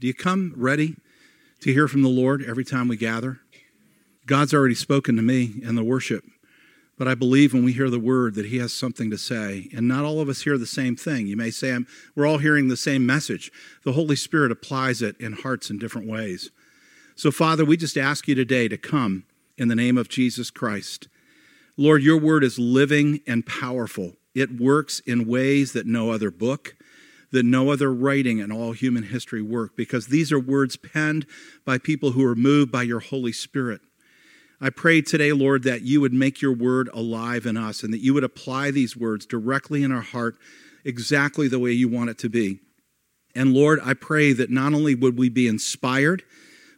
Do you come ready to hear from the Lord every time we gather? God's already spoken to me in the worship, but I believe when we hear the word that He has something to say. And not all of us hear the same thing. You may say, we're all hearing the same message. The Holy Spirit applies it in hearts in different ways. So, Father, we just ask you today to come in the name of Jesus Christ. Lord, your word is living and powerful. It works in ways that no other book, that no other writing in all human history work, because these are words penned by people who are moved by your Holy Spirit. I pray today, Lord, that you would make your word alive in us and that you would apply these words directly in our heart exactly the way you want it to be. And Lord, I pray that not only would we be inspired,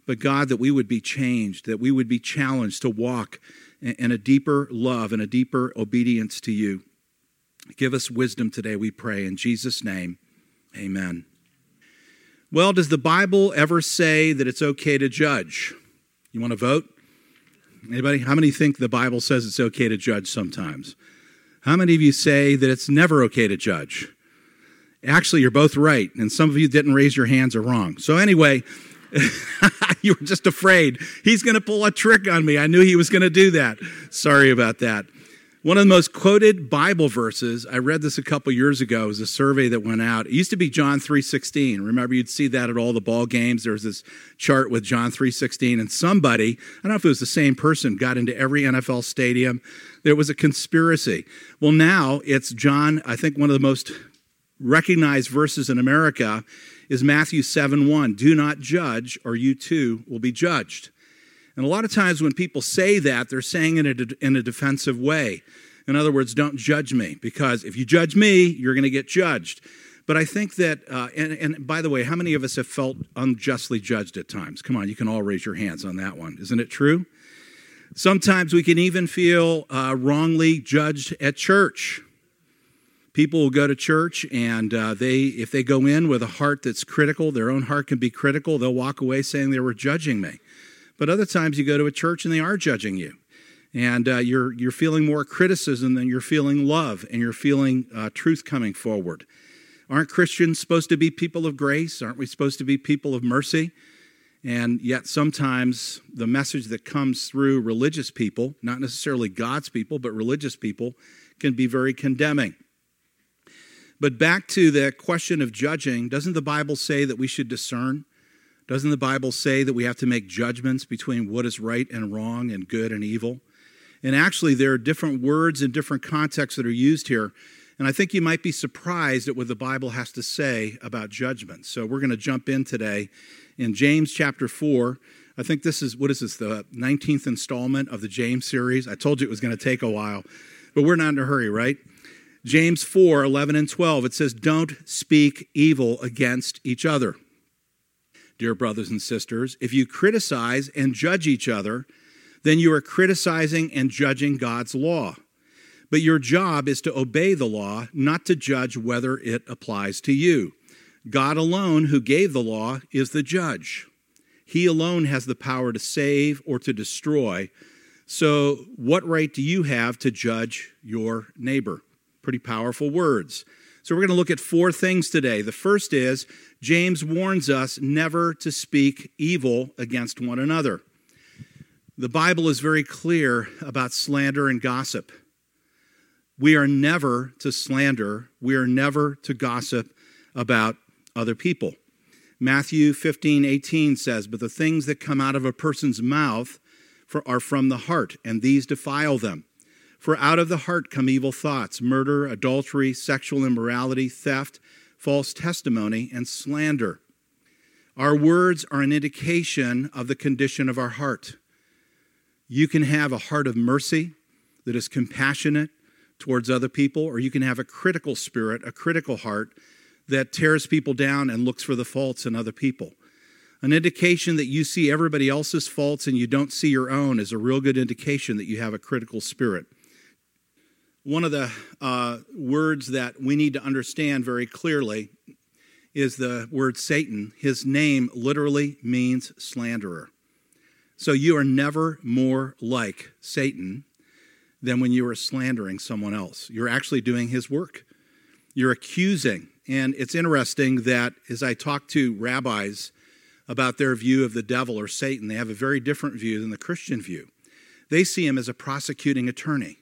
but God, that we would be changed, that we would be challenged to walk in a deeper love and a deeper obedience to you. Give us wisdom today, we pray. In Jesus' name, amen. Well, does the Bible ever say that it's okay to judge? You want to vote? Anybody? How many think the Bible says it's okay to judge sometimes? How many of you say that it's never okay to judge? Actually, you're both right, and some of you didn't raise your hands are wrong. So, anyway, you were just afraid. He's going to pull a trick on me. I knew he was going to do that. Sorry about that. One of the most quoted Bible verses, I read this a couple years ago, was a survey that went out. It used to be John 3.16. Remember, you'd see that at all the ball games. There was this chart with John 3.16, and somebody, I don't know if it was the same person, got into every NFL stadium. There was a conspiracy. Well, now it's John, I think one of the most recognized verses in America is Matthew 7 1. Do not judge, or you too will be judged. And a lot of times when people say that, they're saying it in a, defensive way. In other words, don't judge me, because if you judge me, you're going to get judged. But I think that, uh, and, and, by the way, how many of us have felt unjustly judged at times? Come on, you can all raise your hands on that one. Isn't it true? Sometimes we can even feel uh, wrongly judged at church. People will go to church and uh, they, if they go in with a heart that's critical, their own heart can be critical, they'll walk away saying they were judging me. But other times you go to a church and they are judging you. And uh, you're, you're feeling more criticism than you're feeling love and you're feeling uh, truth coming forward. Aren't Christians supposed to be people of grace? Aren't we supposed to be people of mercy? And yet, sometimes the message that comes through religious people, not necessarily God's people, but religious people, can be very condemning. But back to the question of judging, doesn't the Bible say that we should discern? Doesn't the Bible say that we have to make judgments between what is right and wrong and good and evil? And actually, there are different words and different contexts that are used here. And I think you might be surprised at what the Bible has to say about judgment. So we're going to jump in today in James chapter 4. I think this is, what is this, the 19th installment of the James series? I told you it was going to take a while, but we're not in a hurry, right? James 4 11 and 12, it says, Don't speak evil against each other. Dear brothers and sisters, if you criticize and judge each other, then you are criticizing and judging God's law. But your job is to obey the law, not to judge whether it applies to you. God alone, who gave the law, is the judge. He alone has the power to save or to destroy. So, what right do you have to judge your neighbor? Pretty powerful words. So, we're going to look at four things today. The first is James warns us never to speak evil against one another. The Bible is very clear about slander and gossip. We are never to slander, we are never to gossip about other people. Matthew 15, 18 says, But the things that come out of a person's mouth are from the heart, and these defile them. For out of the heart come evil thoughts, murder, adultery, sexual immorality, theft, false testimony, and slander. Our words are an indication of the condition of our heart. You can have a heart of mercy that is compassionate towards other people, or you can have a critical spirit, a critical heart that tears people down and looks for the faults in other people. An indication that you see everybody else's faults and you don't see your own is a real good indication that you have a critical spirit. One of the uh, words that we need to understand very clearly is the word Satan. His name literally means slanderer. So you are never more like Satan than when you are slandering someone else. You're actually doing his work. You're accusing. And it's interesting that as I talk to rabbis about their view of the devil or Satan. They have a very different view than the Christian view. They see him as a prosecuting attorney.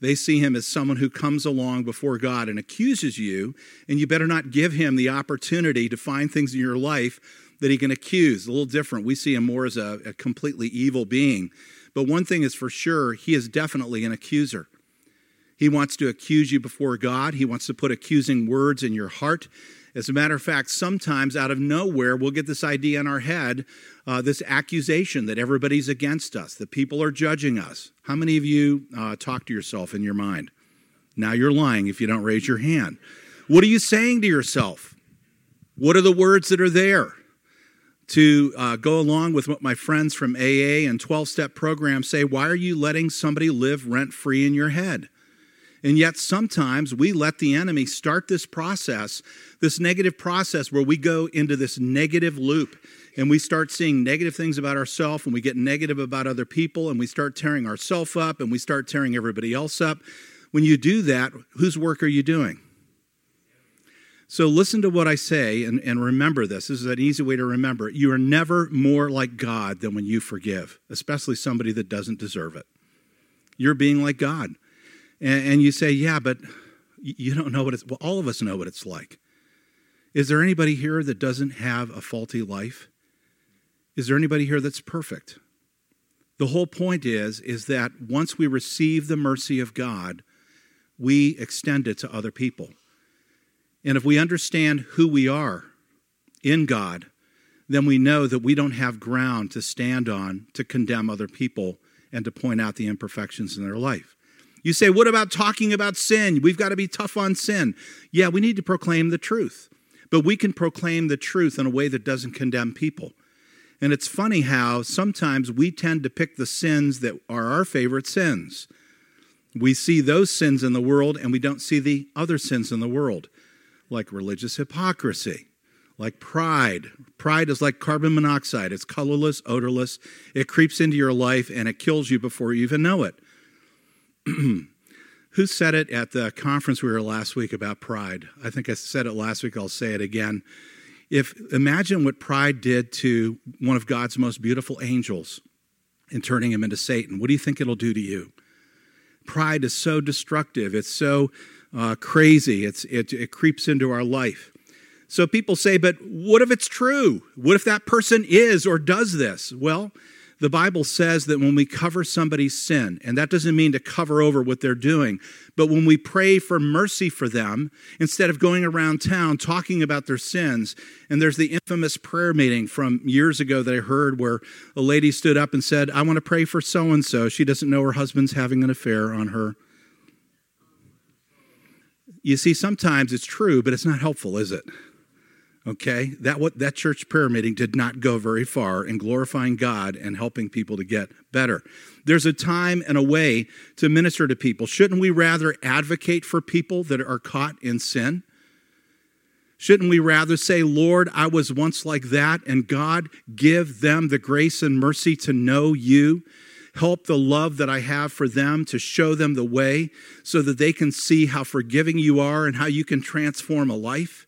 They see him as someone who comes along before God and accuses you, and you better not give him the opportunity to find things in your life that he can accuse. A little different. We see him more as a, a completely evil being. But one thing is for sure, he is definitely an accuser. He wants to accuse you before God. He wants to put accusing words in your heart. As a matter of fact, sometimes out of nowhere, we'll get this idea in our head, uh, this accusation that everybody's against us, that people are judging us. How many of you uh, talk to yourself in your mind? Now you're lying if you don't raise your hand. What are you saying to yourself? What are the words that are there? To uh, go along with what my friends from AA and 12 step programs say, why are you letting somebody live rent free in your head? And yet, sometimes we let the enemy start this process, this negative process where we go into this negative loop and we start seeing negative things about ourselves and we get negative about other people and we start tearing ourselves up and we start tearing everybody else up. When you do that, whose work are you doing? So, listen to what I say and, and remember this. This is an easy way to remember. You are never more like God than when you forgive, especially somebody that doesn't deserve it. You're being like God. And, and you say, yeah, but you don't know what it's, well, all of us know what it's like. Is there anybody here that doesn't have a faulty life? Is there anybody here that's perfect? The whole point is, is that once we receive the mercy of God, we extend it to other people. And if we understand who we are in God, then we know that we don't have ground to stand on to condemn other people and to point out the imperfections in their life. You say, what about talking about sin? We've got to be tough on sin. Yeah, we need to proclaim the truth, but we can proclaim the truth in a way that doesn't condemn people. And it's funny how sometimes we tend to pick the sins that are our favorite sins. We see those sins in the world and we don't see the other sins in the world, like religious hypocrisy, like pride. Pride is like carbon monoxide, it's colorless, odorless, it creeps into your life and it kills you before you even know it. Who said it at the conference we were last week about pride? I think I said it last week, I'll say it again. If imagine what pride did to one of God's most beautiful angels in turning him into Satan. What do you think it'll do to you? Pride is so destructive. It's so uh, crazy. It's, it, it creeps into our life. So people say, but what if it's true? What if that person is or does this? Well, the Bible says that when we cover somebody's sin, and that doesn't mean to cover over what they're doing, but when we pray for mercy for them, instead of going around town talking about their sins, and there's the infamous prayer meeting from years ago that I heard where a lady stood up and said, I want to pray for so and so. She doesn't know her husband's having an affair on her. You see, sometimes it's true, but it's not helpful, is it? Okay, that what that church prayer meeting did not go very far in glorifying God and helping people to get better. There's a time and a way to minister to people. Shouldn't we rather advocate for people that are caught in sin? Shouldn't we rather say, Lord, I was once like that, and God, give them the grace and mercy to know you? Help the love that I have for them to show them the way so that they can see how forgiving you are and how you can transform a life?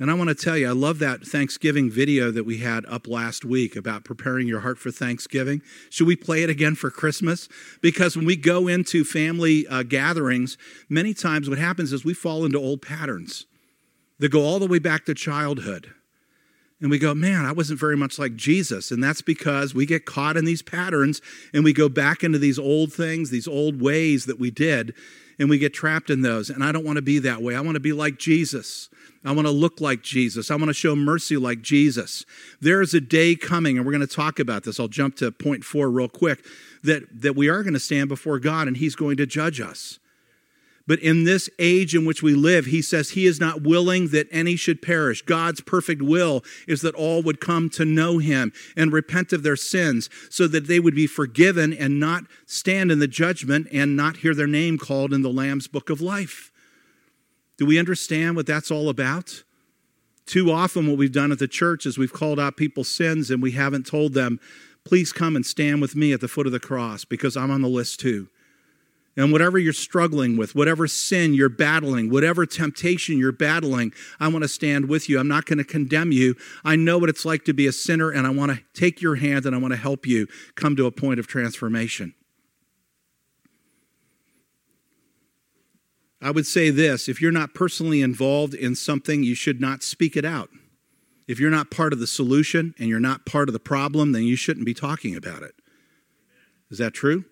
And I want to tell you, I love that Thanksgiving video that we had up last week about preparing your heart for Thanksgiving. Should we play it again for Christmas? Because when we go into family uh, gatherings, many times what happens is we fall into old patterns that go all the way back to childhood. And we go, man, I wasn't very much like Jesus. And that's because we get caught in these patterns and we go back into these old things, these old ways that we did, and we get trapped in those. And I don't want to be that way. I want to be like Jesus. I want to look like Jesus. I want to show mercy like Jesus. There is a day coming, and we're going to talk about this. I'll jump to point four real quick that, that we are going to stand before God and He's going to judge us. But in this age in which we live, he says he is not willing that any should perish. God's perfect will is that all would come to know him and repent of their sins so that they would be forgiven and not stand in the judgment and not hear their name called in the Lamb's book of life. Do we understand what that's all about? Too often, what we've done at the church is we've called out people's sins and we haven't told them, please come and stand with me at the foot of the cross because I'm on the list too. And whatever you're struggling with, whatever sin you're battling, whatever temptation you're battling, I want to stand with you. I'm not going to condemn you. I know what it's like to be a sinner, and I want to take your hand and I want to help you come to a point of transformation. I would say this if you're not personally involved in something, you should not speak it out. If you're not part of the solution and you're not part of the problem, then you shouldn't be talking about it. Is that true?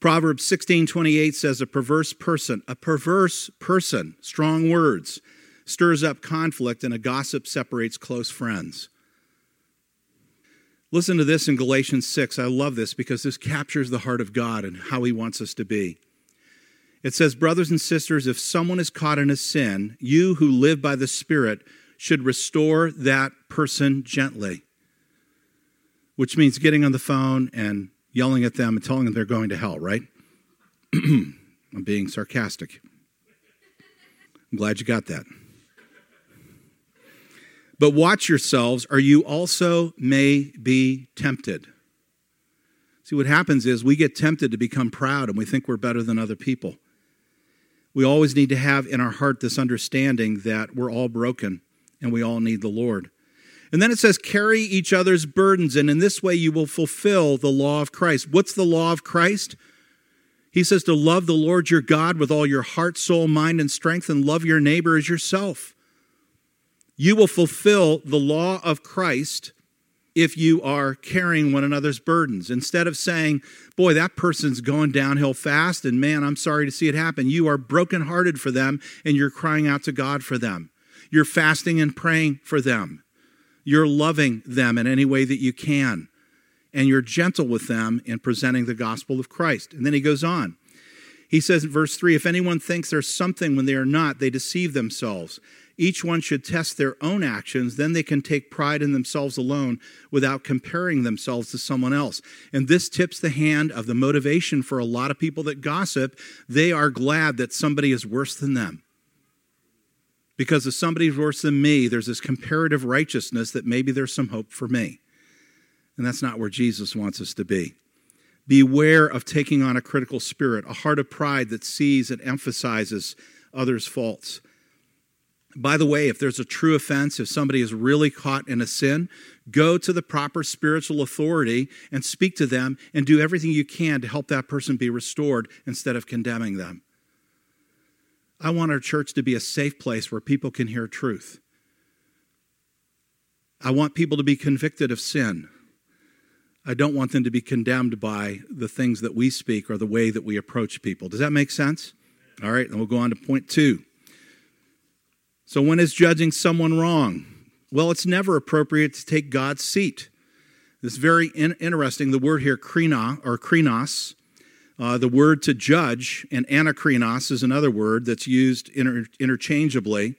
Proverbs 16:28 says a perverse person, a perverse person, strong words, stirs up conflict and a gossip separates close friends. Listen to this in Galatians 6. I love this because this captures the heart of God and how he wants us to be. It says, Brothers and sisters, if someone is caught in a sin, you who live by the Spirit should restore that person gently. Which means getting on the phone and yelling at them and telling them they're going to hell, right? I'm being sarcastic. I'm glad you got that. But watch yourselves, or you also may be tempted. See, what happens is we get tempted to become proud and we think we're better than other people we always need to have in our heart this understanding that we're all broken and we all need the Lord. And then it says, carry each other's burdens, and in this way you will fulfill the law of Christ. What's the law of Christ? He says to love the Lord your God with all your heart, soul, mind, and strength, and love your neighbor as yourself. You will fulfill the law of Christ if you are carrying one another's burdens. Instead of saying, Boy, that person's going downhill fast, and man, I'm sorry to see it happen, you are brokenhearted for them and you're crying out to God for them. You're fasting and praying for them. You're loving them in any way that you can. And you're gentle with them in presenting the gospel of Christ. And then he goes on. He says in verse 3 If anyone thinks there's something when they are not, they deceive themselves. Each one should test their own actions, then they can take pride in themselves alone without comparing themselves to someone else. And this tips the hand of the motivation for a lot of people that gossip. They are glad that somebody is worse than them. Because if somebody's worse than me, there's this comparative righteousness that maybe there's some hope for me. And that's not where Jesus wants us to be. Beware of taking on a critical spirit, a heart of pride that sees and emphasizes others' faults. By the way, if there's a true offense, if somebody is really caught in a sin, go to the proper spiritual authority and speak to them and do everything you can to help that person be restored instead of condemning them. I want our church to be a safe place where people can hear truth. I want people to be convicted of sin. I don't want them to be condemned by the things that we speak or the way that we approach people. Does that make sense? All right, then we'll go on to point two. So, when is judging someone wrong? Well, it's never appropriate to take God's seat. It's very in- interesting. The word here, krina or krinos, uh, the word to judge, and anakrinos is another word that's used inter- interchangeably.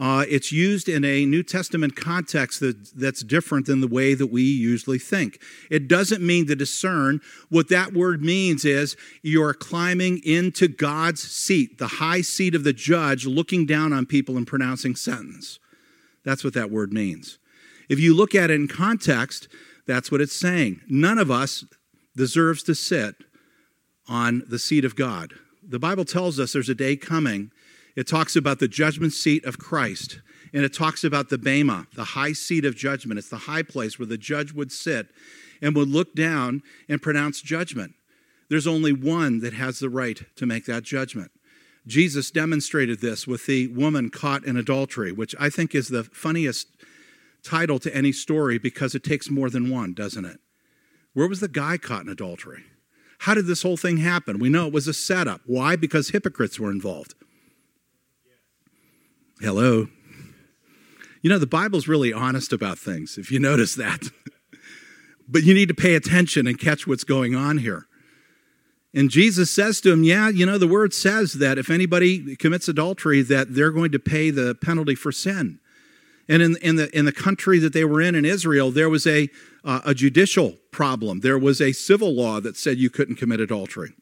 Uh, it's used in a New Testament context that, that's different than the way that we usually think. It doesn't mean to discern. What that word means is you're climbing into God's seat, the high seat of the judge, looking down on people and pronouncing sentence. That's what that word means. If you look at it in context, that's what it's saying. None of us deserves to sit on the seat of God. The Bible tells us there's a day coming it talks about the judgment seat of Christ. And it talks about the Bema, the high seat of judgment. It's the high place where the judge would sit and would look down and pronounce judgment. There's only one that has the right to make that judgment. Jesus demonstrated this with the woman caught in adultery, which I think is the funniest title to any story because it takes more than one, doesn't it? Where was the guy caught in adultery? How did this whole thing happen? We know it was a setup. Why? Because hypocrites were involved. Hello. You know, the Bible's really honest about things, if you notice that. but you need to pay attention and catch what's going on here. And Jesus says to him, Yeah, you know, the word says that if anybody commits adultery, that they're going to pay the penalty for sin. And in, in, the, in the country that they were in, in Israel, there was a, uh, a judicial problem. There was a civil law that said you couldn't commit adultery.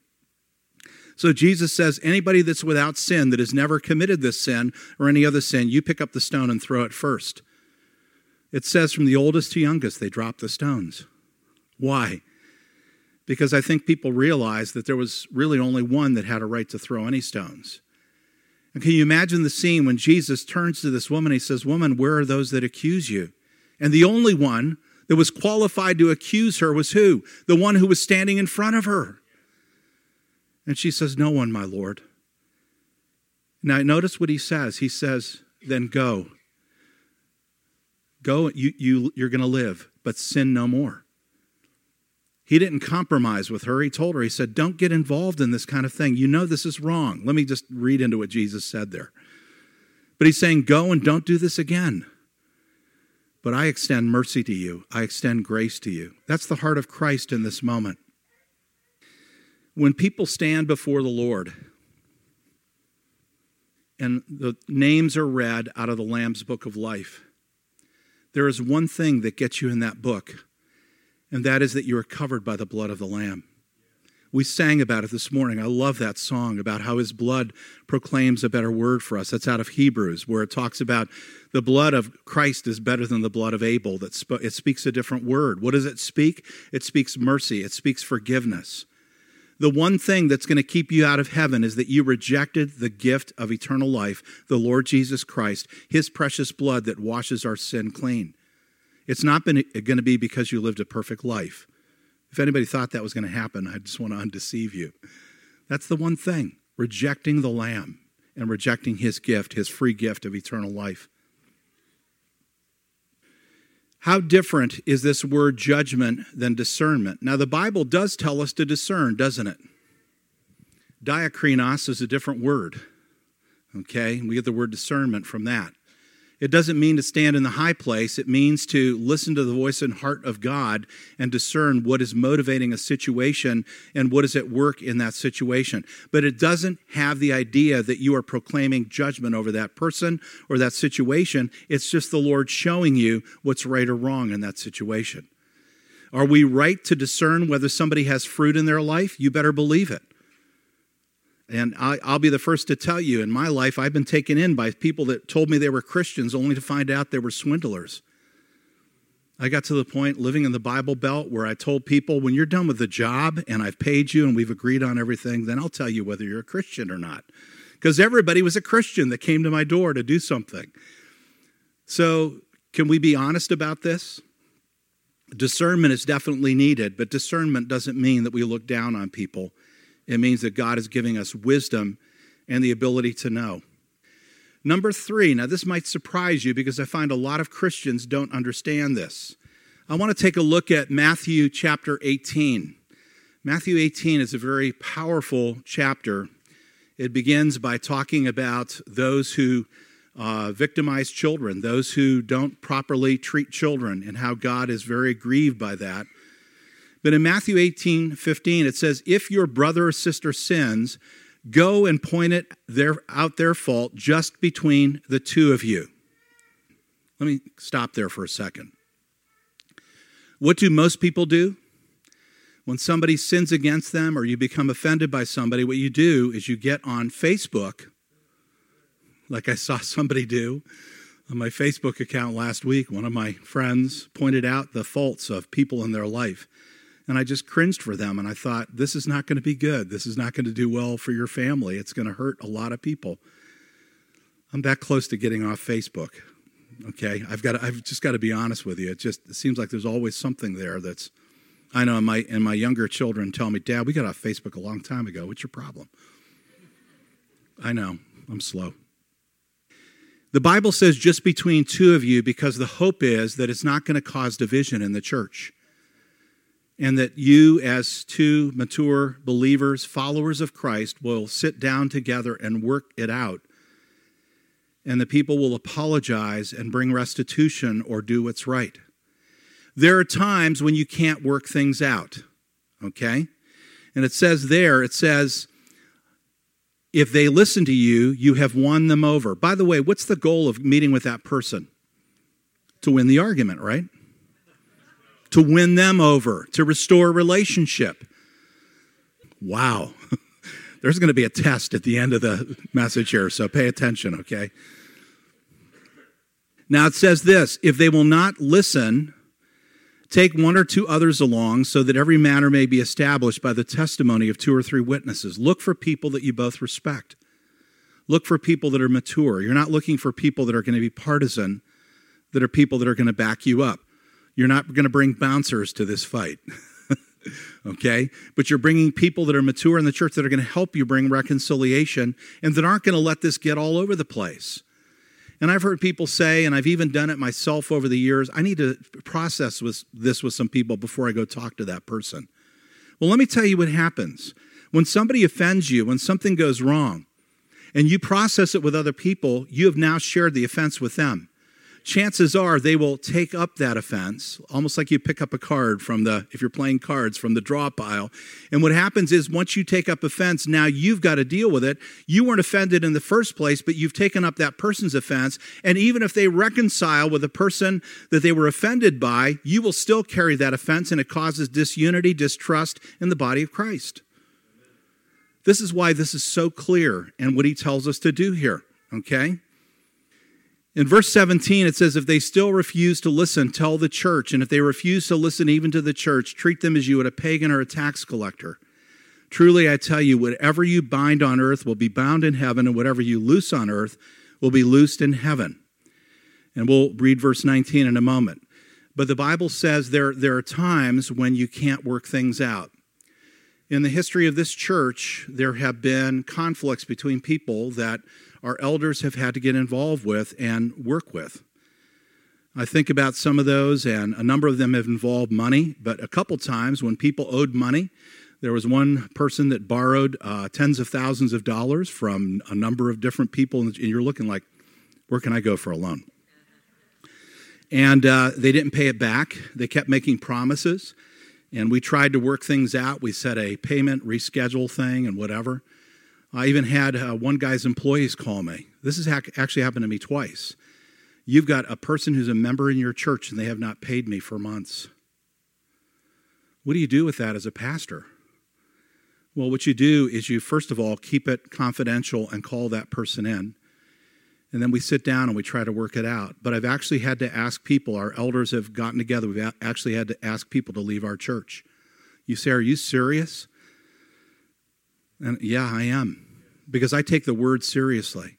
So Jesus says, anybody that's without sin, that has never committed this sin or any other sin, you pick up the stone and throw it first. It says from the oldest to youngest, they drop the stones. Why? because I think people realized that there was really only one that had a right to throw any stones. And can you imagine the scene when Jesus turns to this woman? He says, Woman, where are those that accuse you? And the only one that was qualified to accuse her was who? The one who was standing in front of her. And she says, No one, my Lord. Now, notice what he says. He says, Then go. Go, you, you, you're going to live, but sin no more. He didn't compromise with her. He told her, He said, Don't get involved in this kind of thing. You know this is wrong. Let me just read into what Jesus said there. But he's saying, Go and don't do this again. But I extend mercy to you, I extend grace to you. That's the heart of Christ in this moment. When people stand before the Lord and the names are read out of the Lamb's book of life, there is one thing that gets you in that book and that is that you are covered by the blood of the Lamb. We sang about it this morning. I love that song about how his blood proclaims a better word for us. That's out of Hebrews, where it talks about the blood of Christ is better than the blood of Abel. That it speaks a different word. What does it speak? It speaks mercy, it speaks forgiveness. The one thing that's going to keep you out of heaven is that you rejected the gift of eternal life, the Lord Jesus Christ, his precious blood that washes our sin clean. It's not been, uh, going to be because you lived a perfect life. If anybody thought that was going to happen, I just want to undeceive you. That's the one thing rejecting the Lamb and rejecting his gift, his free gift of eternal life. How different is this word judgment than discernment? Now, the Bible does tell us to discern, doesn't it? Diakrinos is a different word. Okay? We get the word discernment from that. It doesn't mean to stand in the high place. It means to listen to the voice and heart of God and discern what is motivating a situation and what is at work in that situation. But it doesn't have the idea that you are proclaiming judgment over that person or that situation. It's just the Lord showing you what's right or wrong in that situation. Are we right to discern whether somebody has fruit in their life? You better believe it. And I, will be the first to tell you, in my life, I've been taken in by people that told me they were Christians only to find out they were swindlers. I got to the point living in the Bible Belt where I told people, when you're done with the job and I've paid you and we've agreed on everything, then I'll tell you whether you're a Christian or not. Because everybody was a Christian that came to my door to do something. So, can we be honest about this? Discernment is definitely needed, but discernment doesn't mean that we look down on people it means that God is giving us wisdom and the ability to know. Number three, now this might surprise you because I find a lot of Christians don't understand this. I want to take a look at Matthew chapter 18. Matthew 18 is a very powerful chapter. It begins by talking about those who uh, victimize children, those who don't properly treat children, and how God is very grieved by that. But in Matthew 18 15, it says, If your brother or sister sins, go and point it their, out their fault just between the two of you. Let me stop there for a second. What do most people do? When somebody sins against them or you become offended by somebody, what you do is you get on Facebook, like I saw somebody do on my Facebook account last week. One of my friends pointed out the faults of people in their life. And I just cringed for them. And I thought, this is not going to be good. This is not going to do well for your family. It's going to hurt a lot of people. I'm that close to getting off Facebook. Okay, I've got. To, I've just got to be honest with you. It just it seems like there's always something there that's. I know, my and my younger children tell me, Dad, we got off Facebook a long time ago. What's your problem? I know, I'm slow. The Bible says just between two of you because the hope is that it's not going to cause division in the church and that you, as two mature believers, followers of Christ, will sit down together and work it out. And the people will apologize and bring restitution or do what's right. There are times when you can't work things out, okay? And it says there, it says, if they listen to you, you have won them over. By the way, what's the goal of meeting with that person? To win the argument, right? To win them over, to restore relationship. Wow. There's going to be a test at the end of the message here, so pay attention, okay? Now it says this if they will not listen, Take one or two others along so that every matter may be established by the testimony of two or three witnesses. Look for people that you both respect. Look for people that are mature. You're not looking for people that are going to be partisan, that are people that are going to back you up. You're not going to bring bouncers to this fight. okay? But you're bringing people that are mature in the church that are going to help you bring reconciliation and that aren't going to let this get all over the place. And I've heard people say, and I've even done it myself over the years, I need to process with this with some people before I go talk to that person. Well, let me tell you what happens. When somebody offends you, when something goes wrong, and you process it with other people, you have now shared the offense with them chances are they will take up that offense, almost like you pick up a card from the, if you're playing cards, from the draw pile. And what happens is once you take up offense, now you've got to deal with it. You weren't offended in the first place, but you've taken up that person's offense. And even if they reconcile with the person that they were offended by, you will still carry that offense, and it causes disunity, distrust in the body of Christ. This is why this is so clear and what he tells us to do here, okay? In verse 17, it says, If they still refuse to listen, tell the church. And if they refuse to listen even to the church, treat them as you would a pagan or a tax collector. Truly, I tell you, whatever you bind on earth will be bound in heaven, and whatever you loose on earth will be loosed in heaven. And we'll read verse 19 in a moment. But the Bible says there, there are times when you can't work things out. In the history of this church, there have been conflicts between people that our elders have had to get involved with and work with. I think about some of those, and a number of them have involved money, but a couple times when people owed money, there was one person that borrowed uh, tens of thousands of dollars from a number of different people, and you're looking like, where can I go for a loan? And uh, they didn't pay it back. They kept making promises, and we tried to work things out. We set a payment reschedule thing and whatever. I even had uh, one guy's employees call me. This has ha- actually happened to me twice. You've got a person who's a member in your church and they have not paid me for months. What do you do with that as a pastor? Well, what you do is you, first of all, keep it confidential and call that person in. And then we sit down and we try to work it out. But I've actually had to ask people, our elders have gotten together, we've actually had to ask people to leave our church. You say, Are you serious? And yeah, I am, because I take the word seriously.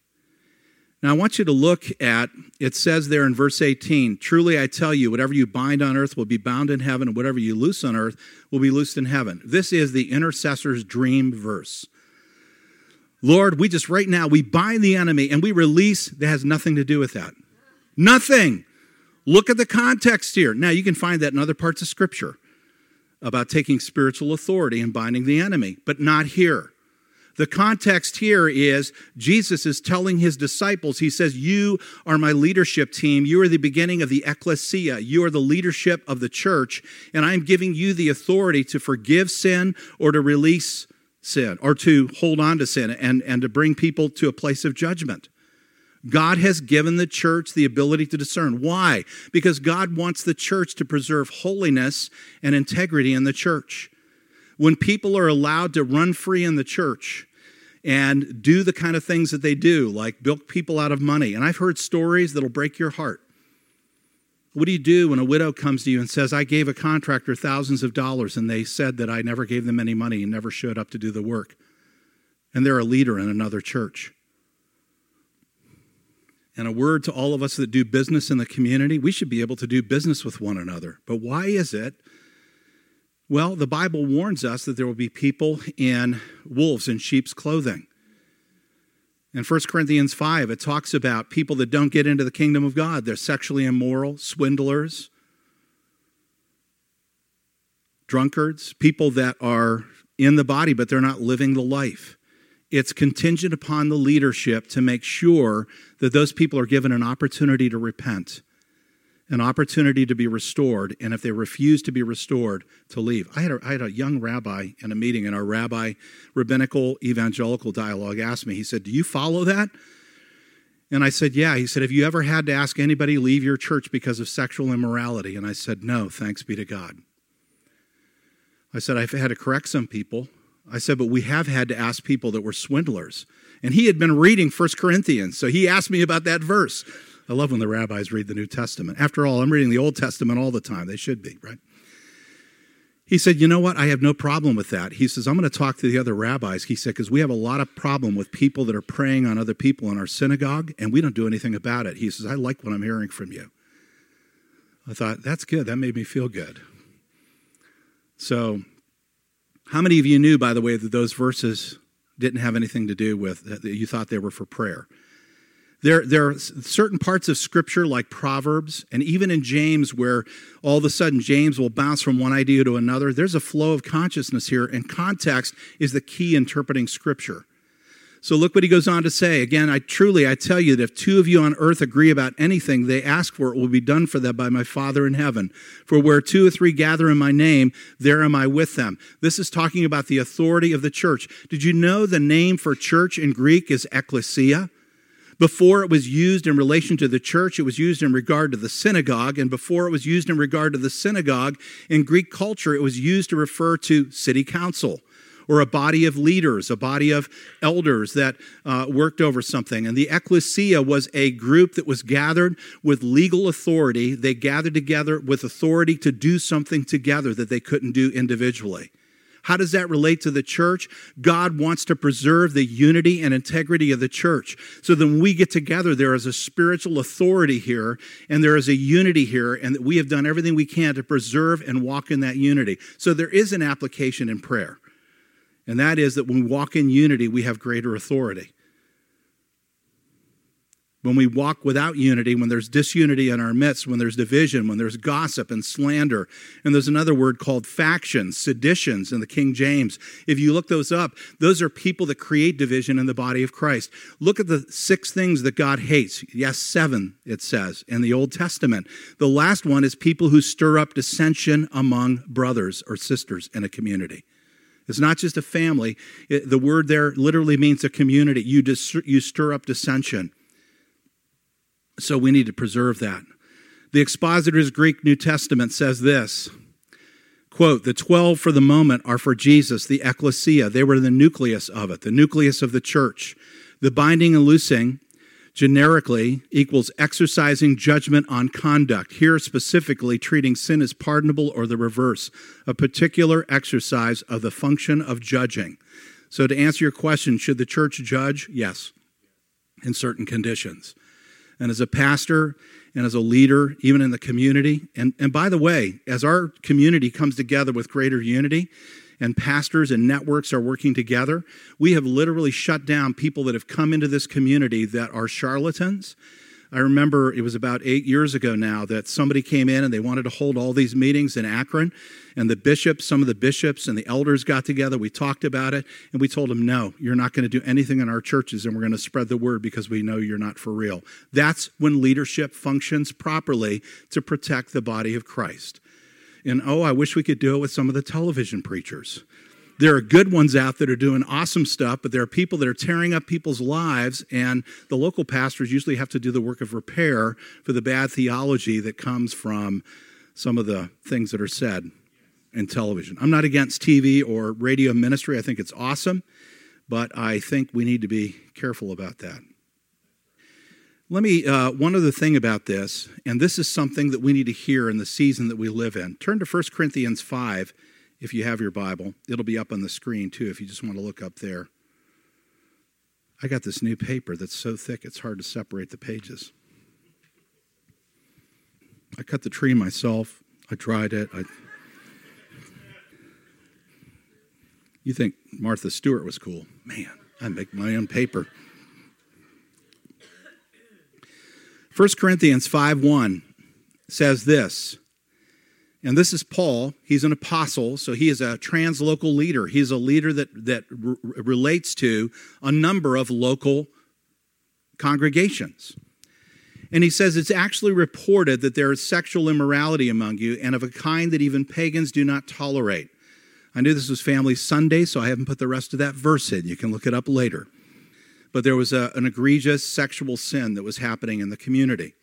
Now, I want you to look at it says there in verse 18 Truly I tell you, whatever you bind on earth will be bound in heaven, and whatever you loose on earth will be loosed in heaven. This is the intercessor's dream verse. Lord, we just right now, we bind the enemy and we release, that has nothing to do with that. Nothing. Look at the context here. Now, you can find that in other parts of Scripture about taking spiritual authority and binding the enemy, but not here. The context here is Jesus is telling his disciples, he says, You are my leadership team. You are the beginning of the ecclesia. You are the leadership of the church, and I'm giving you the authority to forgive sin or to release sin or to hold on to sin and, and to bring people to a place of judgment. God has given the church the ability to discern. Why? Because God wants the church to preserve holiness and integrity in the church. When people are allowed to run free in the church and do the kind of things that they do, like bilk people out of money, and I've heard stories that'll break your heart. What do you do when a widow comes to you and says, I gave a contractor thousands of dollars and they said that I never gave them any money and never showed up to do the work? And they're a leader in another church. And a word to all of us that do business in the community we should be able to do business with one another. But why is it? Well, the Bible warns us that there will be people in wolves in sheep's clothing. In 1 Corinthians 5, it talks about people that don't get into the kingdom of God. They're sexually immoral, swindlers, drunkards, people that are in the body, but they're not living the life it's contingent upon the leadership to make sure that those people are given an opportunity to repent, an opportunity to be restored, and if they refuse to be restored, to leave. I had a, I had a young rabbi in a meeting, and our rabbi, rabbinical evangelical dialogue, asked me, he said, Do you follow that? And I said, Yeah. He said, Have you ever had to ask anybody leave your church because of sexual immorality? And I said, No, thanks be to God. I said, I've had to correct some people. I said, but we have had to ask people that were swindlers. And he had been reading First Corinthians, so he asked me about that verse. I love when the rabbis read the New Testament. After all, I'm reading the Old Testament all the time. They should be, right? He said, You know what? I have no problem with that. He says, I'm going to talk to the other rabbis. He said, Because we have a lot of problem with people that are preying on other people in our synagogue, and we don't do anything about it. He says, I like what I'm hearing from you. I thought, That's good. That made me feel good. So, how many of you knew, by the way, that those verses didn't have anything to do with, that you thought they were for prayer? There, there are certain parts of Scripture, like Proverbs, and even in James, where all of a sudden James will bounce from one idea to another. There's a flow of consciousness here, and context is the key interpreting Scripture. So look what he goes on to say. Again, I truly, I tell you that if two of you on earth agree about anything they ask for, it will be done for them by my Father in heaven. For where two or three gather in my name, there am I with them. This is talking about the authority of the church. Did you know the name for church in Greek is ecclesia? Before it was used in relation to the church, it was used in regard to the synagogue. And before it was used in regard to the synagogue, in Greek culture, it was used to refer to city council or a body of leaders, a body of elders that uh, worked over something. And the ecclesia was a group that was gathered with legal authority. They gathered together with authority to do something together that they couldn't do individually. How does that relate to the church? God wants to preserve the unity and integrity of the church. So then when we get together, there is a spiritual authority here and there is a unity here, and that we have done everything we can to preserve and walk in that unity. So there is an application in prayer. And that is that when we walk in unity, we have greater authority. When we walk without unity, when there's disunity in our midst, when there's division, when there's gossip and slander, and there's another word called factions, seditions in the King James. If you look those up, those are people that create division in the body of Christ. Look at the six things that God hates. Yes, seven, it says in the Old Testament. The last one is people who stir up dissension among brothers or sisters in a community. It's not just a family. It, the word there literally means a community. You, dis- you stir up dissension. So we need to preserve that. The Expositor's Greek New Testament says this quote, the 12 for the moment are for Jesus, the ecclesia. They were the nucleus of it, the nucleus of the church. The binding and loosing generically equals exercising judgment on conduct. Here, specifically, treating sin as pardonable or the reverse, a particular exercise of the function of judging. So, to answer your question, should the church judge? Yes, in certain conditions and as a pastor and as a leader, even in the community. And, and by the way, as our community comes together with greater unity, and pastors and networks are working together, we have literally shut down people that have come into this community that are charlatans I remember it was about eight years ago now that somebody came in and they wanted to hold all these meetings in Akron. And the bishops, some of the bishops and the elders got together. We talked about it and we told them, no, you're not going to do anything in our churches and we're going to spread the word because we know you're not for real. That's when leadership functions properly to protect the body of Christ. And oh, I wish we could do it with some of the television preachers. There are good ones out that are doing awesome stuff, but there are people that are tearing up people's lives, and the local pastors usually have to do the work of repair for the bad theology that comes from some of the things that are said in television. I'm not against TV or radio ministry, I think it's awesome, but I think we need to be careful about that. Let me, uh, one other thing about this, and this is something that we need to hear in the season that we live in. Turn to 1 Corinthians 5 if you have your Bible. It'll be up on the screen too if you just want to look up there. I got this new paper that's so thick it's hard to separate the pages. I cut the tree myself. I dried it. I... You think Martha Stewart was cool. Man, I make my own paper. 1 Corinthians 5 1 says this and this is Paul. He's an apostle, so he is a translocal leader. He's a leader that, that r- relates to a number of local congregations. And he says it's actually reported that there is sexual immorality among you, and of a kind that even pagans do not tolerate. I knew this was Family Sunday, so I haven't put the rest of that verse in. You can look it up later. But there was a, an egregious sexual sin that was happening in the community.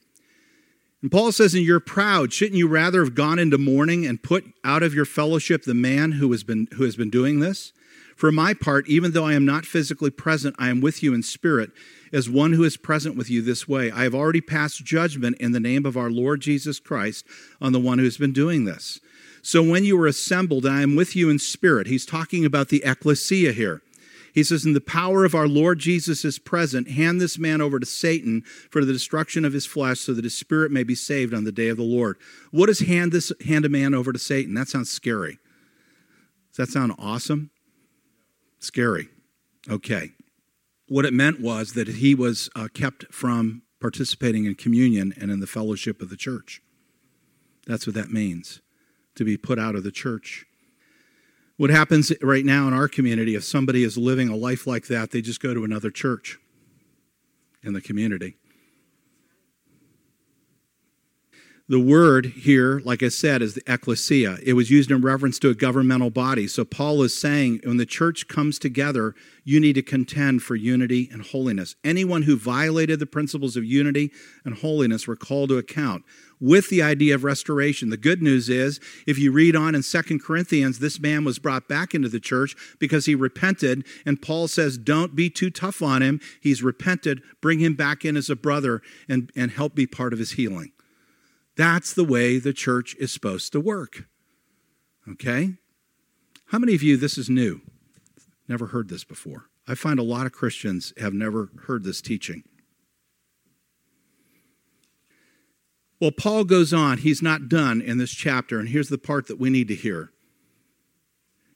And Paul says, And you're proud. Shouldn't you rather have gone into mourning and put out of your fellowship the man who has been, who has been doing this? For my part, even though I am not physically present, I am with you in spirit, as one who is present with you this way. I have already passed judgment in the name of our Lord Jesus Christ on the one who has been doing this. So when you are assembled, I am with you in spirit. He's talking about the ecclesia here. He says, In the power of our Lord Jesus is present, hand this man over to Satan for the destruction of his flesh, so that his spirit may be saved on the day of the Lord. What does hand this hand a man over to Satan? That sounds scary. Does that sound awesome? Scary. Okay. What it meant was that he was uh, kept from participating in communion and in the fellowship of the church. That's what that means to be put out of the church. What happens right now in our community, if somebody is living a life like that, they just go to another church in the community. The word here, like I said, is the ecclesia. It was used in reference to a governmental body. So Paul is saying when the church comes together, you need to contend for unity and holiness. Anyone who violated the principles of unity and holiness were called to account with the idea of restoration. The good news is, if you read on in Second Corinthians, this man was brought back into the church because he repented. And Paul says, don't be too tough on him. He's repented. Bring him back in as a brother and, and help be part of his healing. That's the way the church is supposed to work. Okay? How many of you, this is new? Never heard this before. I find a lot of Christians have never heard this teaching. Well, Paul goes on. He's not done in this chapter, and here's the part that we need to hear.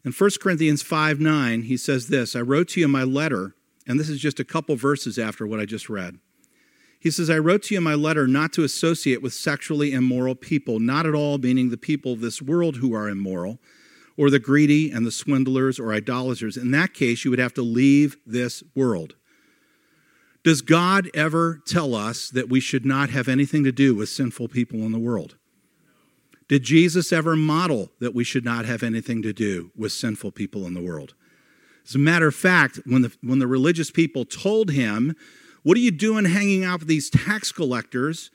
In 1 Corinthians 5 9, he says this I wrote to you in my letter, and this is just a couple verses after what I just read. He says, I wrote to you in my letter not to associate with sexually immoral people, not at all meaning the people of this world who are immoral, or the greedy and the swindlers or idolaters. In that case, you would have to leave this world. Does God ever tell us that we should not have anything to do with sinful people in the world? Did Jesus ever model that we should not have anything to do with sinful people in the world? As a matter of fact, when the, when the religious people told him what are you doing hanging out with these tax collectors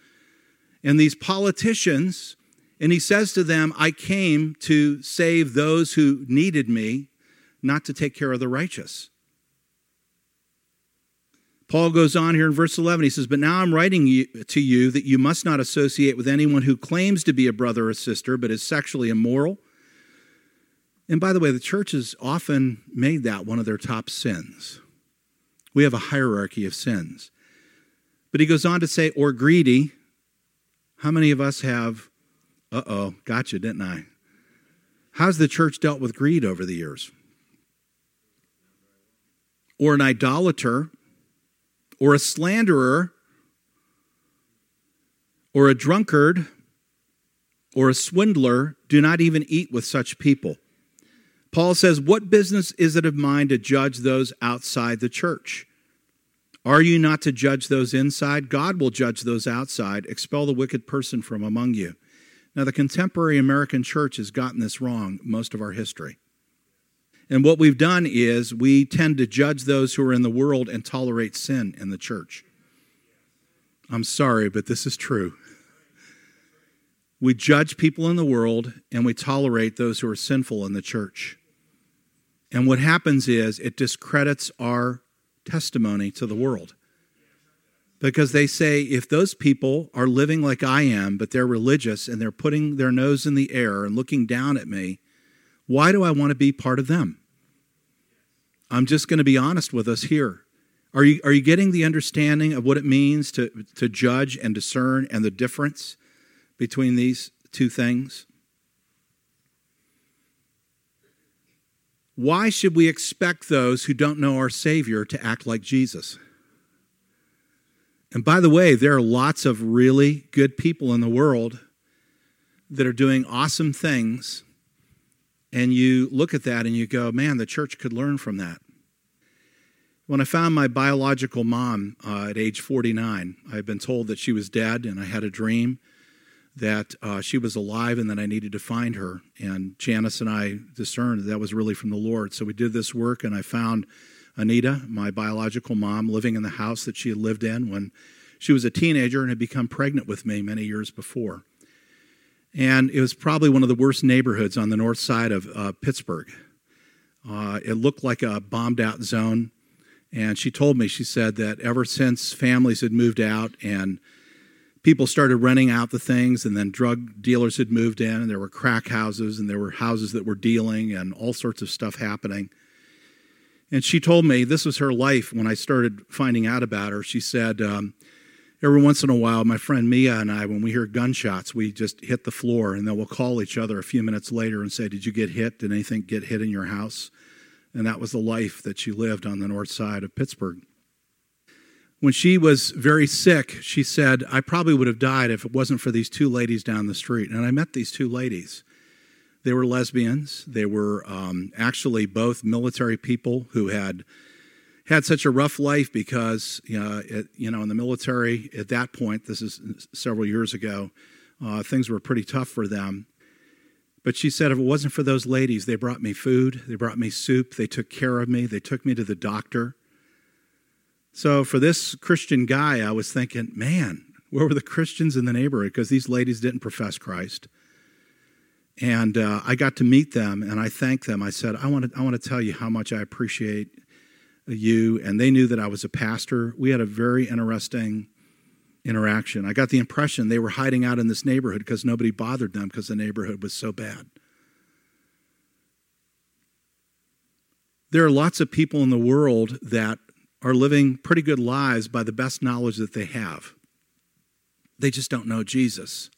and these politicians? And he says to them, I came to save those who needed me, not to take care of the righteous. Paul goes on here in verse 11. He says, But now I'm writing to you that you must not associate with anyone who claims to be a brother or sister, but is sexually immoral. And by the way, the church has often made that one of their top sins. We have a hierarchy of sins. But he goes on to say, or greedy. How many of us have, uh oh, gotcha, didn't I? How's the church dealt with greed over the years? Or an idolater, or a slanderer, or a drunkard, or a swindler do not even eat with such people. Paul says, What business is it of mine to judge those outside the church? Are you not to judge those inside? God will judge those outside. Expel the wicked person from among you. Now, the contemporary American church has gotten this wrong most of our history. And what we've done is we tend to judge those who are in the world and tolerate sin in the church. I'm sorry, but this is true. We judge people in the world and we tolerate those who are sinful in the church. And what happens is it discredits our testimony to the world. Because they say, if those people are living like I am, but they're religious and they're putting their nose in the air and looking down at me, why do I want to be part of them? I'm just going to be honest with us here. Are you, are you getting the understanding of what it means to, to judge and discern and the difference between these two things? Why should we expect those who don't know our Savior to act like Jesus? And by the way, there are lots of really good people in the world that are doing awesome things. And you look at that and you go, man, the church could learn from that. When I found my biological mom uh, at age 49, I had been told that she was dead, and I had a dream that uh, she was alive and that I needed to find her. And Janice and I discerned that that was really from the Lord. So we did this work, and I found Anita, my biological mom, living in the house that she had lived in when she was a teenager and had become pregnant with me many years before. And it was probably one of the worst neighborhoods on the north side of uh, Pittsburgh. Uh, it looked like a bombed out zone. And she told me, she said that ever since families had moved out and people started renting out the things, and then drug dealers had moved in, and there were crack houses, and there were houses that were dealing, and all sorts of stuff happening. And she told me this was her life when I started finding out about her. She said, um, every once in a while, my friend Mia and I, when we hear gunshots, we just hit the floor and then we'll call each other a few minutes later and say, Did you get hit? Did anything get hit in your house? And that was the life that she lived on the north side of Pittsburgh. When she was very sick, she said, I probably would have died if it wasn't for these two ladies down the street. And I met these two ladies. They were lesbians. They were um, actually both military people who had had such a rough life because, uh, it, you know, in the military at that point, this is several years ago, uh, things were pretty tough for them. But she said, if it wasn't for those ladies, they brought me food, they brought me soup, they took care of me, they took me to the doctor. So for this Christian guy, I was thinking, man, where were the Christians in the neighborhood? Because these ladies didn't profess Christ. And uh, I got to meet them and I thanked them. I said, I want, to, I want to tell you how much I appreciate you. And they knew that I was a pastor. We had a very interesting interaction. I got the impression they were hiding out in this neighborhood because nobody bothered them because the neighborhood was so bad. There are lots of people in the world that are living pretty good lives by the best knowledge that they have. They just don't know Jesus.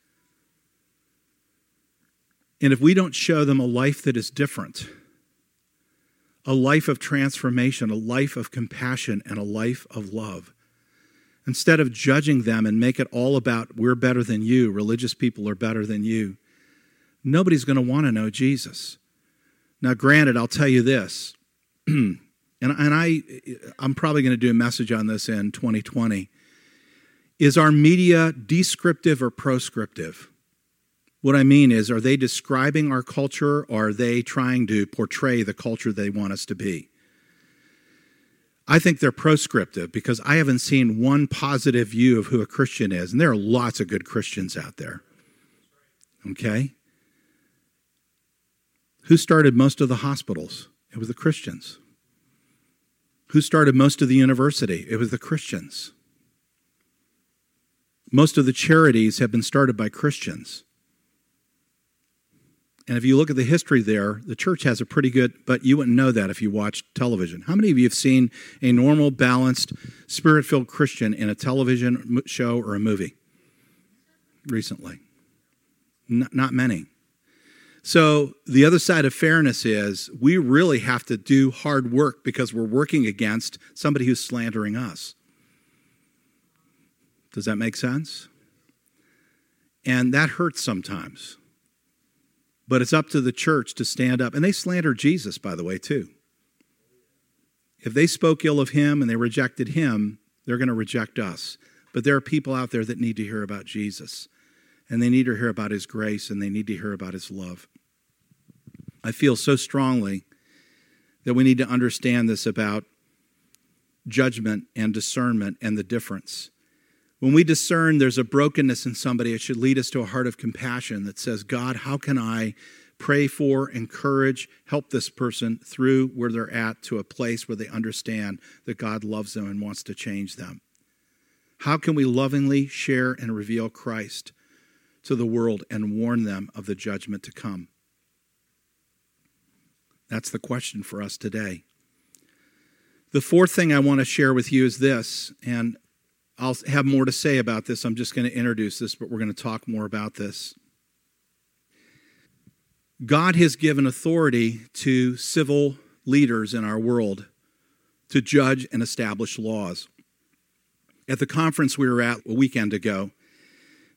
And if we don't show them a life that is different, a life of transformation, a life of compassion, and a life of love, instead of judging them and make it all about we're better than you, religious people are better than you, nobody's going to want to know Jesus. Now, granted, I'll tell you this and, and I, I'm probably going to do a message on this in 2020. Is our media descriptive or proscriptive? What I mean is, are they describing our culture or are they trying to portray the culture they want us to be? I think they're proscriptive because I haven't seen one positive view of who a Christian is. And there are lots of good Christians out there. Okay? Who started most of the hospitals? It was the Christians. Who started most of the university? It was the Christians. Most of the charities have been started by Christians. And if you look at the history there, the church has a pretty good, but you wouldn't know that if you watched television. How many of you have seen a normal, balanced, spirit filled Christian in a television show or a movie recently? N- not many. So, the other side of fairness is we really have to do hard work because we're working against somebody who's slandering us. Does that make sense? And that hurts sometimes. But it's up to the church to stand up. And they slander Jesus, by the way, too. If they spoke ill of him and they rejected him, they're going to reject us. But there are people out there that need to hear about Jesus. And they need to hear about his grace and they need to hear about his love. I feel so strongly that we need to understand this about judgment and discernment and the difference. When we discern there's a brokenness in somebody, it should lead us to a heart of compassion that says, God, how can I pray for, encourage, help this person through where they're at to a place where they understand that God loves them and wants to change them? How can we lovingly share and reveal Christ to the world and warn them of the judgment to come? That's the question for us today. The fourth thing I want to share with you is this, and I'll have more to say about this. I'm just going to introduce this, but we're going to talk more about this. God has given authority to civil leaders in our world to judge and establish laws. At the conference we were at a weekend ago,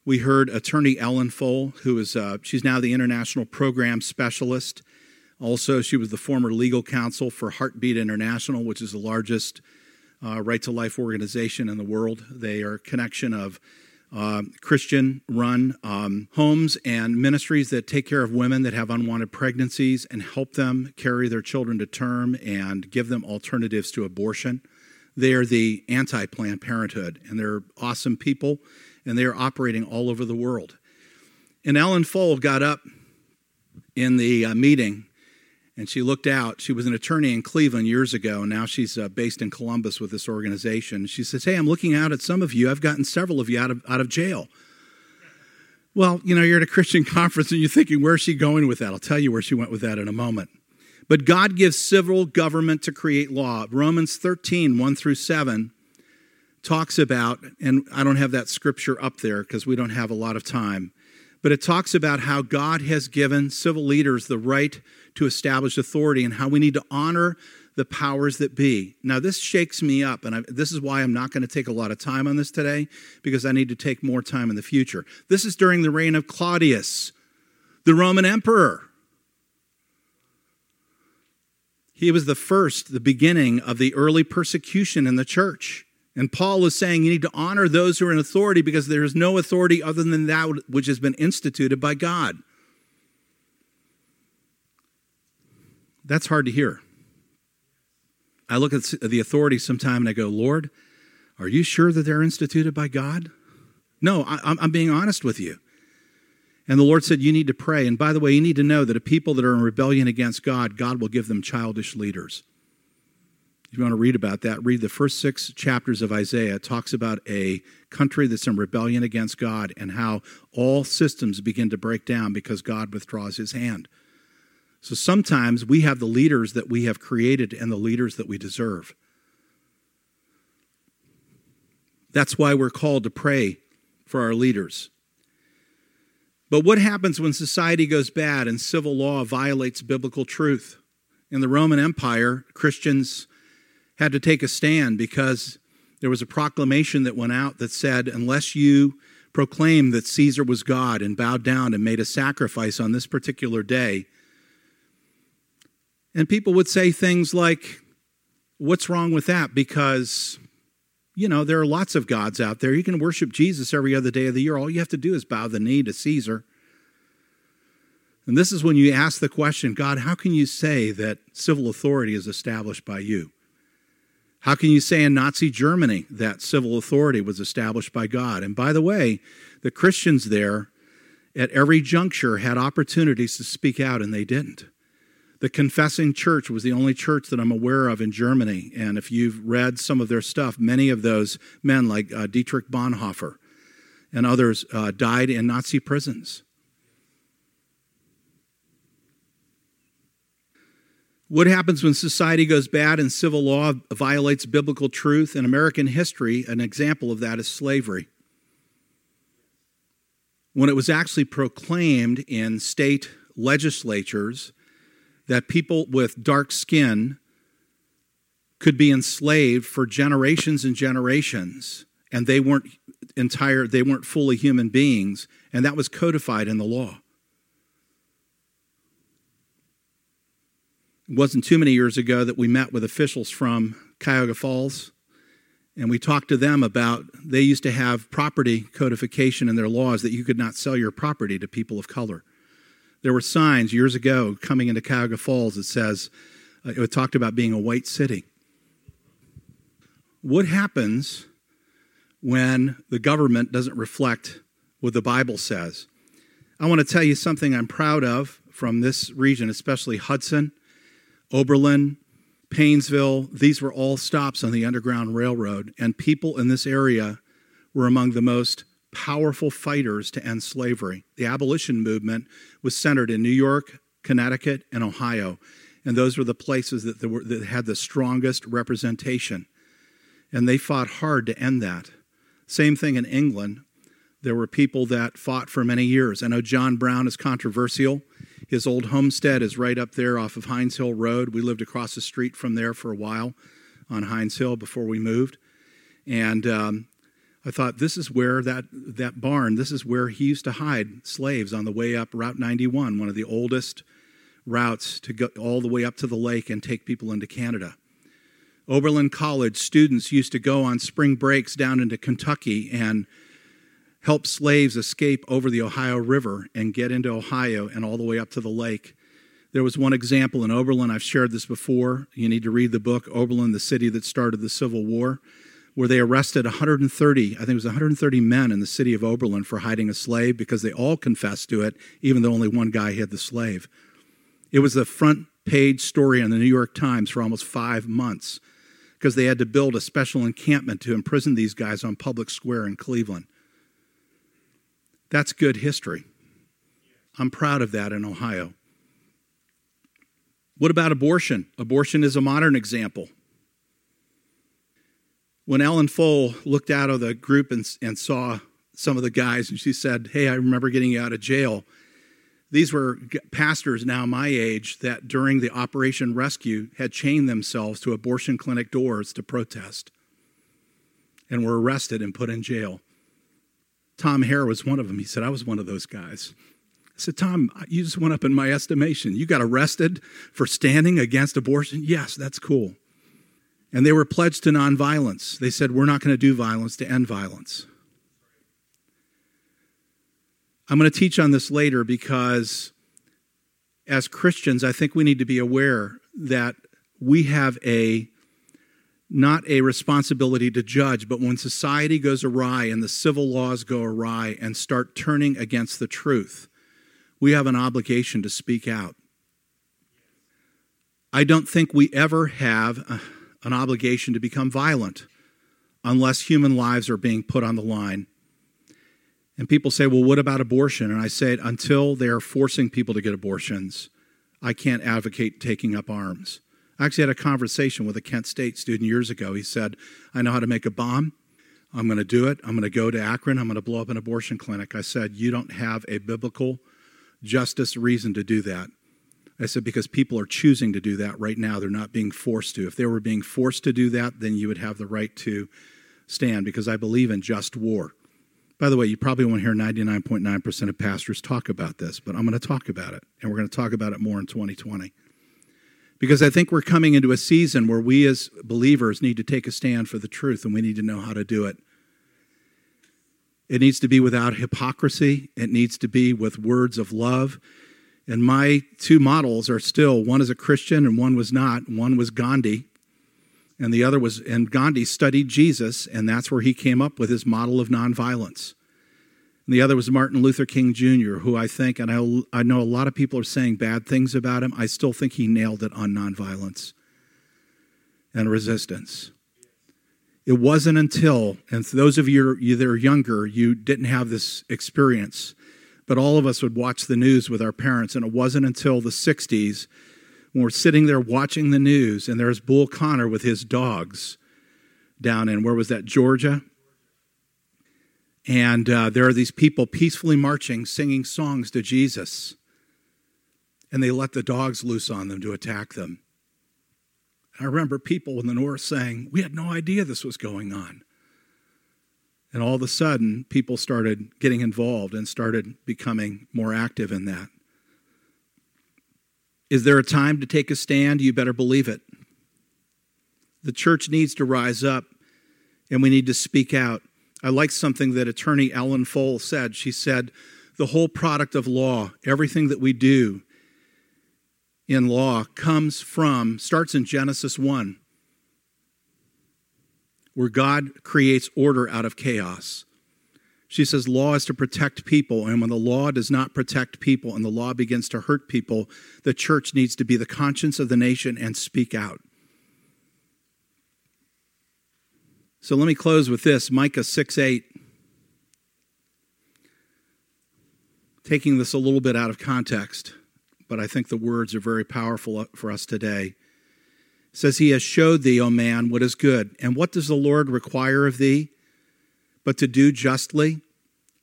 we heard attorney Ellen Fohl, who is uh, she's now the international program specialist also, she was the former legal counsel for Heartbeat International, which is the largest uh, right to life organization in the world. They are a connection of uh, Christian run um, homes and ministries that take care of women that have unwanted pregnancies and help them carry their children to term and give them alternatives to abortion. They are the anti Planned Parenthood, and they're awesome people, and they are operating all over the world. And Ellen Fohl got up in the uh, meeting and she looked out. She was an attorney in Cleveland years ago, and now she's uh, based in Columbus with this organization. She says, Hey, I'm looking out at some of you. I've gotten several of you out of, out of jail. Well, you know, you're at a Christian conference and you're thinking, Where's she going with that? I'll tell you where she went with that in a moment. But God gives civil government to create law. Romans 13, 1 through 7, talks about, and I don't have that scripture up there because we don't have a lot of time, but it talks about how God has given civil leaders the right to establish authority and how we need to honor the powers that be. Now, this shakes me up, and I, this is why I'm not going to take a lot of time on this today, because I need to take more time in the future. This is during the reign of Claudius, the Roman emperor. He was the first, the beginning of the early persecution in the church. And Paul is saying you need to honor those who are in authority because there is no authority other than that which has been instituted by God. That's hard to hear. I look at the authority sometime and I go, Lord, are you sure that they're instituted by God? No, I, am being honest with you. And the Lord said, You need to pray. And by the way, you need to know that a people that are in rebellion against God, God will give them childish leaders. If you want to read about that, read the first six chapters of Isaiah. It talks about a country that's in rebellion against God and how all systems begin to break down because God withdraws his hand. So sometimes we have the leaders that we have created and the leaders that we deserve. That's why we're called to pray for our leaders. But what happens when society goes bad and civil law violates biblical truth? In the Roman Empire, Christians had to take a stand because there was a proclamation that went out that said, unless you proclaim that Caesar was God and bowed down and made a sacrifice on this particular day, and people would say things like, What's wrong with that? Because, you know, there are lots of gods out there. You can worship Jesus every other day of the year. All you have to do is bow the knee to Caesar. And this is when you ask the question God, how can you say that civil authority is established by you? How can you say in Nazi Germany that civil authority was established by God? And by the way, the Christians there at every juncture had opportunities to speak out and they didn't. The Confessing Church was the only church that I'm aware of in Germany. And if you've read some of their stuff, many of those men, like uh, Dietrich Bonhoeffer and others, uh, died in Nazi prisons. What happens when society goes bad and civil law violates biblical truth? In American history, an example of that is slavery. When it was actually proclaimed in state legislatures that people with dark skin could be enslaved for generations and generations and they weren't entire they weren't fully human beings and that was codified in the law it wasn't too many years ago that we met with officials from cuyahoga falls and we talked to them about they used to have property codification in their laws that you could not sell your property to people of color there were signs years ago coming into Cuyahoga Falls that says, uh, it talked about being a white city. What happens when the government doesn't reflect what the Bible says? I want to tell you something I'm proud of from this region, especially Hudson, Oberlin, Painesville. These were all stops on the Underground Railroad, and people in this area were among the most powerful fighters to end slavery. The abolition movement was centered in New York, Connecticut, and Ohio. And those were the places that, were, that had the strongest representation. And they fought hard to end that. Same thing in England. There were people that fought for many years. I know John Brown is controversial. His old homestead is right up there off of Hines Hill Road. We lived across the street from there for a while on Hines Hill before we moved. And um, I thought this is where that, that barn, this is where he used to hide slaves on the way up Route 91, one of the oldest routes to go all the way up to the lake and take people into Canada. Oberlin College students used to go on spring breaks down into Kentucky and help slaves escape over the Ohio River and get into Ohio and all the way up to the lake. There was one example in Oberlin, I've shared this before. You need to read the book, Oberlin, the City That Started the Civil War where they arrested 130, I think it was 130 men in the city of Oberlin for hiding a slave because they all confessed to it, even though only one guy hid the slave. It was the front page story in the New York Times for almost five months because they had to build a special encampment to imprison these guys on Public Square in Cleveland. That's good history. I'm proud of that in Ohio. What about abortion? Abortion is a modern example. When Ellen Fohl looked out of the group and, and saw some of the guys, and she said, Hey, I remember getting you out of jail. These were pastors now my age that during the Operation Rescue had chained themselves to abortion clinic doors to protest and were arrested and put in jail. Tom Hare was one of them. He said, I was one of those guys. I said, Tom, you just went up in my estimation. You got arrested for standing against abortion? Yes, that's cool. And they were pledged to nonviolence. They said, We're not going to do violence to end violence. I'm going to teach on this later because as Christians, I think we need to be aware that we have a not a responsibility to judge, but when society goes awry and the civil laws go awry and start turning against the truth, we have an obligation to speak out. I don't think we ever have uh, an obligation to become violent unless human lives are being put on the line. And people say, well, what about abortion? And I say, until they're forcing people to get abortions, I can't advocate taking up arms. I actually had a conversation with a Kent State student years ago. He said, I know how to make a bomb. I'm going to do it. I'm going to go to Akron. I'm going to blow up an abortion clinic. I said, You don't have a biblical justice reason to do that. I said, Because people are choosing to do that right now. They're not being forced to. If they were being forced to do that, then you would have the right to stand because I believe in just war. By the way, you probably won't hear 99.9% of pastors talk about this, but I'm going to talk about it, and we're going to talk about it more in 2020. Because I think we're coming into a season where we as believers need to take a stand for the truth, and we need to know how to do it. It needs to be without hypocrisy, it needs to be with words of love. And my two models are still one is a Christian and one was not. One was Gandhi, and the other was, and Gandhi studied Jesus, and that's where he came up with his model of nonviolence. And the other was Martin Luther King Jr., who I think, and I, I know a lot of people are saying bad things about him, I still think he nailed it on nonviolence and resistance. It wasn't until, and those of you that are younger, you didn't have this experience, but all of us would watch the news with our parents, and it wasn't until the 60s when we're sitting there watching the news and there's Bull Connor with his dogs down in, where was that, Georgia? And uh, there are these people peacefully marching, singing songs to Jesus. And they let the dogs loose on them to attack them. I remember people in the north saying, We had no idea this was going on. And all of a sudden, people started getting involved and started becoming more active in that. Is there a time to take a stand? You better believe it. The church needs to rise up and we need to speak out. I like something that attorney Ellen Fohl said. She said, The whole product of law, everything that we do in law, comes from, starts in Genesis 1, where God creates order out of chaos. She says law is to protect people, and when the law does not protect people and the law begins to hurt people, the church needs to be the conscience of the nation and speak out. So let me close with this Micah 6 8. Taking this a little bit out of context, but I think the words are very powerful uh, for us today. It says, He has showed thee, O man, what is good. And what does the Lord require of thee? but to do justly,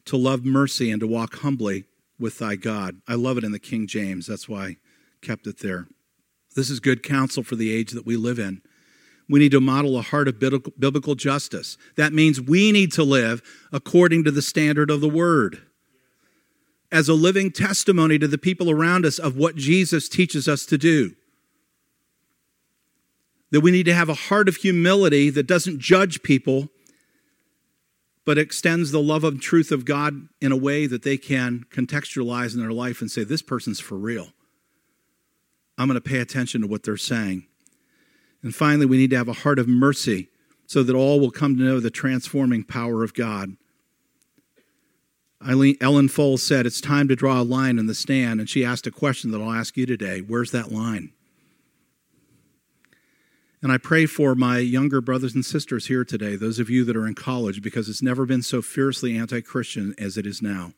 to love mercy, and to walk humbly with thy God. I love it in the King James. That's why I kept it there. This is good counsel for the age that we live in. We need to model a heart of biblical justice. That means we need to live according to the standard of the word as a living testimony to the people around us of what Jesus teaches us to do. That we need to have a heart of humility that doesn't judge people, but extends the love and truth of God in a way that they can contextualize in their life and say, This person's for real. I'm going to pay attention to what they're saying. And finally, we need to have a heart of mercy so that all will come to know the transforming power of God. Eileen, Ellen Fohl said, It's time to draw a line in the stand. And she asked a question that I'll ask you today Where's that line? And I pray for my younger brothers and sisters here today, those of you that are in college, because it's never been so fiercely anti Christian as it is now.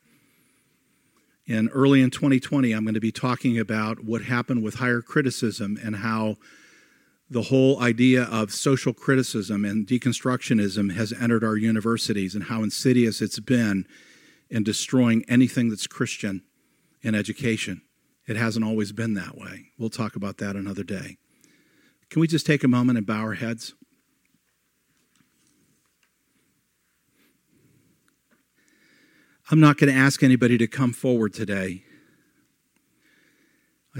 And early in 2020, I'm going to be talking about what happened with higher criticism and how the whole idea of social criticism and deconstructionism has entered our universities and how insidious it's been in destroying anything that's Christian in education. It hasn't always been that way. We'll talk about that another day. Can we just take a moment and bow our heads? I'm not going to ask anybody to come forward today.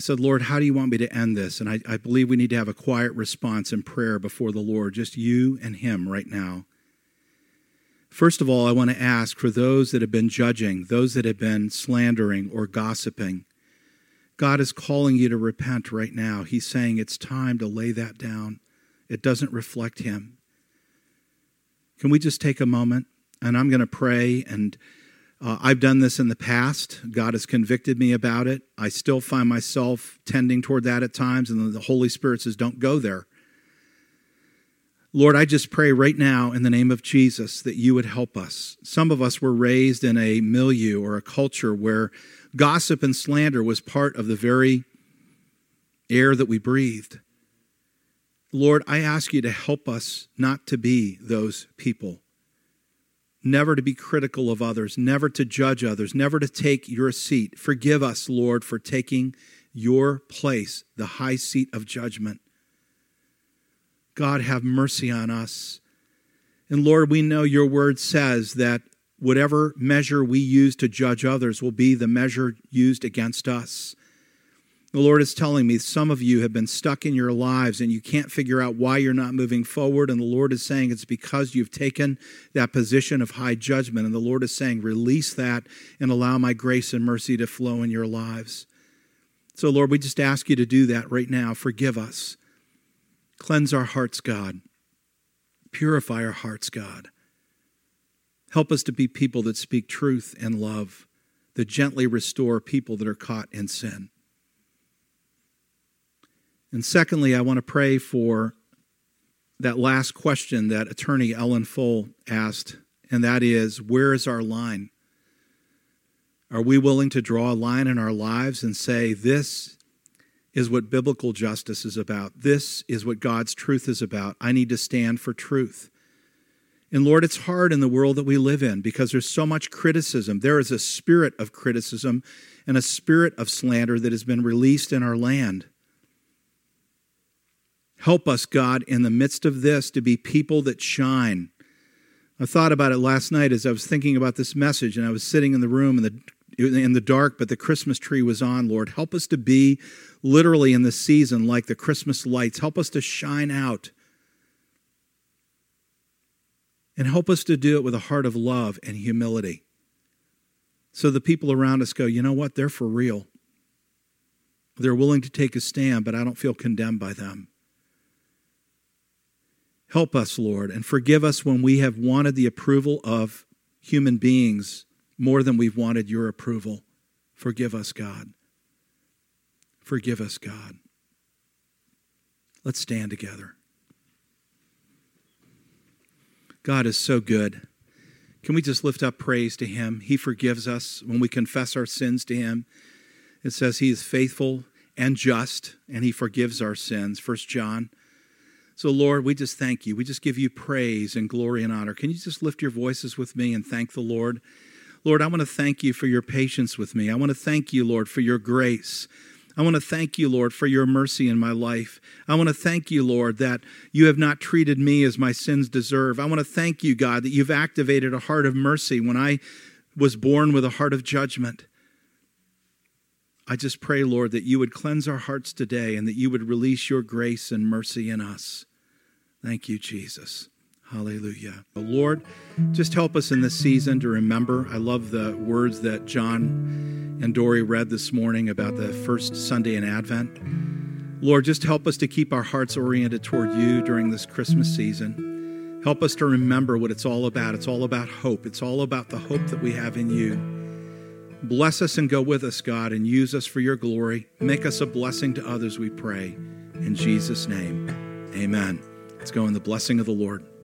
I said, Lord, how do you want me to end this? And I, I, believe we need to have a quiet response in prayer before the Lord, just you and Him right now. First of all, I want to ask for those that have been judging, those that have been slandering or gossiping. God is calling you to repent right now. He's saying it's time to lay that down. It doesn't reflect Him. Can we just take a moment? And I'm going to pray. And uh, I've done this in the past. God has convicted me about it. I still find myself tending toward that at times. And the Holy Spirit says, don't go there. Lord, I just pray right now in the name of Jesus that you would help us. Some of us were raised in a milieu or a culture where Gossip and slander was part of the very air that we breathed. Lord, I ask you to help us not to be those people. Never to be critical of others, never to judge others, never to take your seat. Forgive us, Lord, for taking your place, the high seat of judgment. God, have mercy on us. And Lord, we know your word says that whatever measure we use to judge others will be the measure used against us. The Lord is telling me some of you have been stuck in your lives and you can't figure out why you're not moving forward. And the Lord is saying it's because you've taken that position of high judgment. And the Lord is saying, release that and allow my grace and mercy to flow in your lives. So, Lord, we just ask you to do that right now. Forgive us. Cleanse our hearts, God. Purify our hearts, God. Help us to be people that speak truth and love, that gently restore people that are caught in sin. And secondly, I want to pray for that last question that attorney Ellen Fohl asked, and that is where is our line? Are we willing to draw a line in our lives and say, this is what biblical justice is about? This is what God's truth is about. I need to stand for truth. And Lord, it's hard in the world that we live in because there's so much criticism. There is a spirit of criticism and a spirit of slander that has been released in our land. Help us, God, in the midst of this to be people that shine. I thought about it last night as I was thinking about this message, and I was sitting in the room in the, in the dark, but the Christmas tree was on. Lord, help us to be literally in the season like the Christmas lights. Help us to shine out and help us to do it with a heart of love and humility. So the people around us go, you know what? They're for real. They're willing to take a stand, but I don't feel condemned by them. Help us, Lord, and forgive us when we have wanted the approval of human beings more than we've wanted your approval. Forgive us, God. Forgive us, God. Let's stand together. God is so good. Can we just lift up praise to Him? He forgives us when we confess our sins to Him. It says He is faithful and just, and He forgives our sins. First John. So, Lord, we just thank you. We just give you praise and glory and honor. Can you just lift your voices with me and thank the Lord? Lord, I want to thank you for your patience with me. I want to thank you, Lord, for your grace. I want to thank you, Lord, for your mercy in my life. I want to thank you, Lord, that you have not treated me as my sins deserve. I want to thank you, God, that you've activated a heart of mercy when I was born with a heart of judgment. I just pray, Lord, that you would cleanse our hearts today and that you would release your grace and mercy in us. Thank you, Jesus. Hallelujah. Lord, just help us in this season to remember. I love the words that John and Dory read this morning about the first Sunday in Advent. Lord, just help us to keep our hearts oriented toward you during this Christmas season. Help us to remember what it's all about. It's all about hope. It's all about the hope that we have in you. Bless us and go with us, God, and use us for your glory. Make us a blessing to others, we pray. In Jesus' name, Amen. Let's go in the blessing of the Lord.